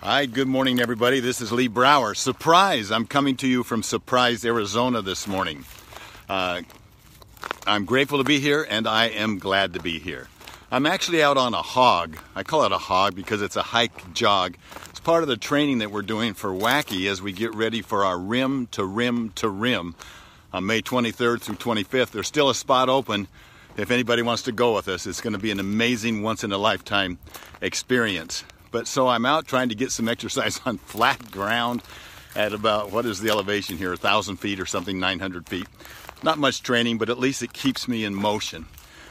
Hi, good morning, everybody. This is Lee Brower. Surprise! I'm coming to you from Surprise, Arizona this morning. Uh, I'm grateful to be here and I am glad to be here. I'm actually out on a hog. I call it a hog because it's a hike jog. It's part of the training that we're doing for Wacky as we get ready for our rim to rim to rim on May 23rd through 25th. There's still a spot open if anybody wants to go with us. It's going to be an amazing once in a lifetime experience. But so I'm out trying to get some exercise on flat ground at about, what is the elevation here, A 1,000 feet or something, 900 feet. Not much training, but at least it keeps me in motion.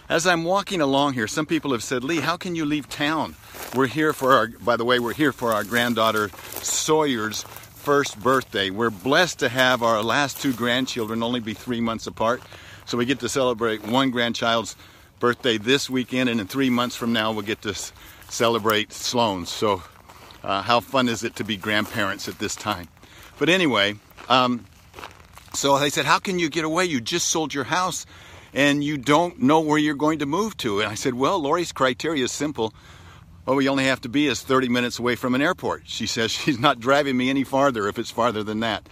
As I'm walking along here, some people have said, Lee, how can you leave town? We're here for our, by the way, we're here for our granddaughter Sawyer's first birthday. We're blessed to have our last two grandchildren only be three months apart. So we get to celebrate one grandchild's birthday this weekend, and in three months from now, we'll get to celebrate Sloan's. So, uh, how fun is it to be grandparents at this time? But anyway, um, so they said, How can you get away? You just sold your house and you don't know where you're going to move to. And I said, Well, Lori's criteria is simple. All we only have to be is 30 minutes away from an airport. She says she's not driving me any farther if it's farther than that.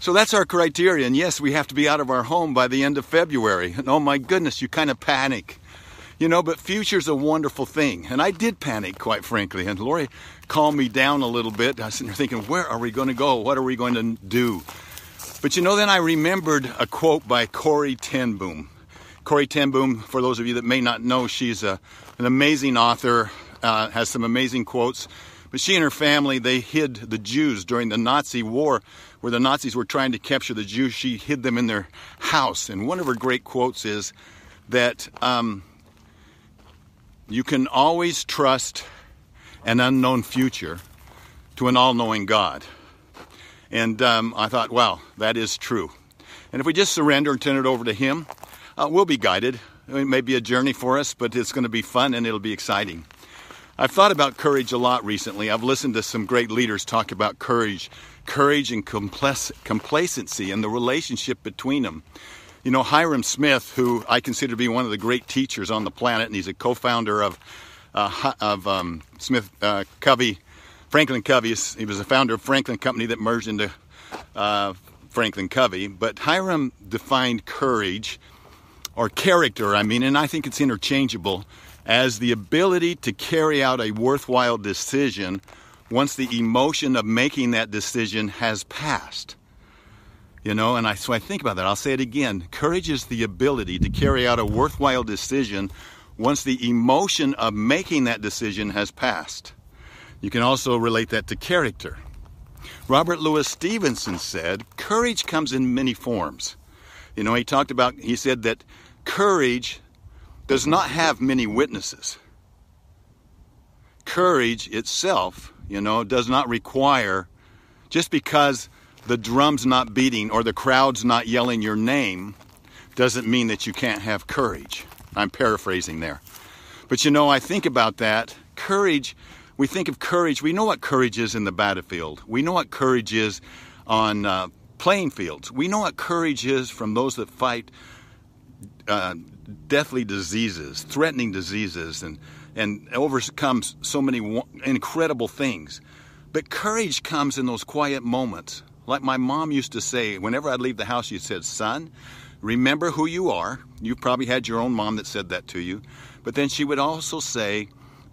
So that's our criteria. And yes, we have to be out of our home by the end of February. And oh my goodness, you kind of panic. You know, but future's a wonderful thing. And I did panic, quite frankly. And Lori calmed me down a little bit. I was sitting there thinking, where are we going to go? What are we going to do? But you know, then I remembered a quote by Corrie ten Boom. Corrie ten Boom, for those of you that may not know, she's a, an amazing author, uh, has some amazing quotes. But she and her family, they hid the Jews during the Nazi war, where the Nazis were trying to capture the Jews. She hid them in their house. And one of her great quotes is that um, you can always trust an unknown future to an all knowing God. And um, I thought, wow, that is true. And if we just surrender and turn it over to Him, uh, we'll be guided. It may be a journey for us, but it's going to be fun and it'll be exciting. I've thought about courage a lot recently. I've listened to some great leaders talk about courage, courage and complacency and the relationship between them. You know, Hyrum Smith, who I consider to be one of the great teachers on the planet, and he's a co-founder of uh, of um, Smith uh, Covey, Franklin Covey. He was a founder of Franklin Company that merged into uh, Franklin Covey. But Hyrum defined courage or character, I mean, and I think it's interchangeable, as the ability to carry out a worthwhile decision once the emotion of making that decision has passed. You know, and I, so I think about that. I'll say it again. Courage is the ability to carry out a worthwhile decision once the emotion of making that decision has passed. You can also relate that to character. Robert Louis Stevenson said, courage comes in many forms. You know, he talked about, he said that courage does not have many witnesses. Courage itself, you know, does not require, just because the drum's not beating or the crowd's not yelling your name doesn't mean that you can't have courage. I'm paraphrasing there. But you know, I think about that. Courage, we think of courage, we know what courage is in the battlefield. We know what courage is on uh, playing fields. We know what courage is from those that fight uh, deathly diseases, threatening diseases, and, and overcomes so many incredible things. But courage comes in those quiet moments like my mom used to say, whenever I'd leave the house, she said, Son, remember who you are. You probably had your own mom that said that to you. But then she would also say,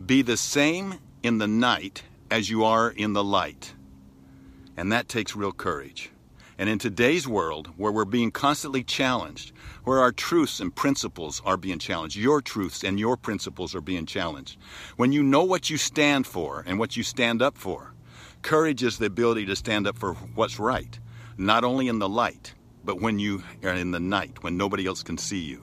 Be the same in the night as you are in the light. And that takes real courage. And in today's world, where we're being constantly challenged, where our truths and principles are being challenged, your truths and your principles are being challenged, when you know what you stand for and what you stand up for, Courage is the ability to stand up for what's right, not only in the light, but when you are in the night, when nobody else can see you.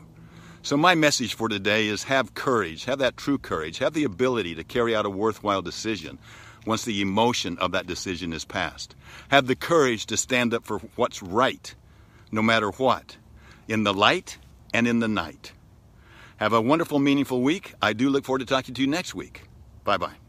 So, my message for today is have courage, have that true courage, have the ability to carry out a worthwhile decision once the emotion of that decision is past. Have the courage to stand up for what's right, no matter what, in the light and in the night. Have a wonderful, meaningful week. I do look forward to talking to you next week. Bye bye.